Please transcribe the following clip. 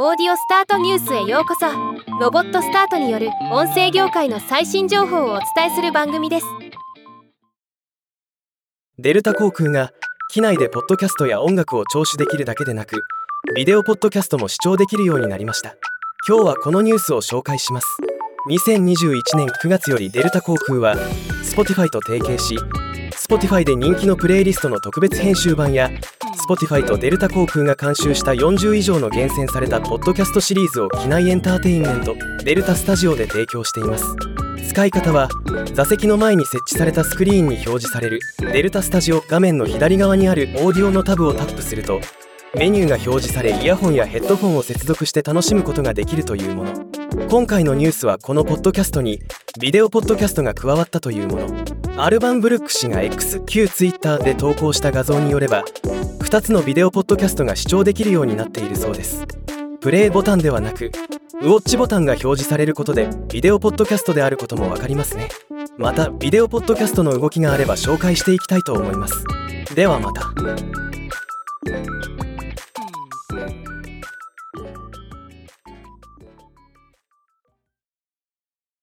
オーディオスタートニュースへようこそ。ロボットスタートによる音声業界の最新情報をお伝えする番組です。デルタ航空が機内でポッドキャストや音楽を聴取できるだけでなくビデオポッドキャストも視聴できるようになりました。今日はこのニュースを紹介します。2021年9月よりデルタ航空は Spotify と提携し Spotify で人気のプレイリストの特別編集版や Spotify とデルタ航空が監修した40以上の厳選されたポッドキャストシリーズを機内エンターテインメントデルタスタジオで提供しています。使い方は座席の前に設置されたスクリーンに表示されるデルタスタジオ画面の左側にあるオーディオのタブをタップするとメニューが表示されイヤホンやヘッドフォンを接続して楽しむことができるというもの。今回のニュースはこのポッドキャストにビデオポッドキャストが加わったというもの。アルバン・ブルック氏が X 旧 Twitter で投稿した画像によれば2つのビデオポッドキャストが視聴できるようになっているそうです。プレイボタンではなくウォッチボタンが表示されることでビデオポッドキャストであることも分かりますね。またビデオポッドキャストの動きがあれば紹介していきたいと思います。ではまた。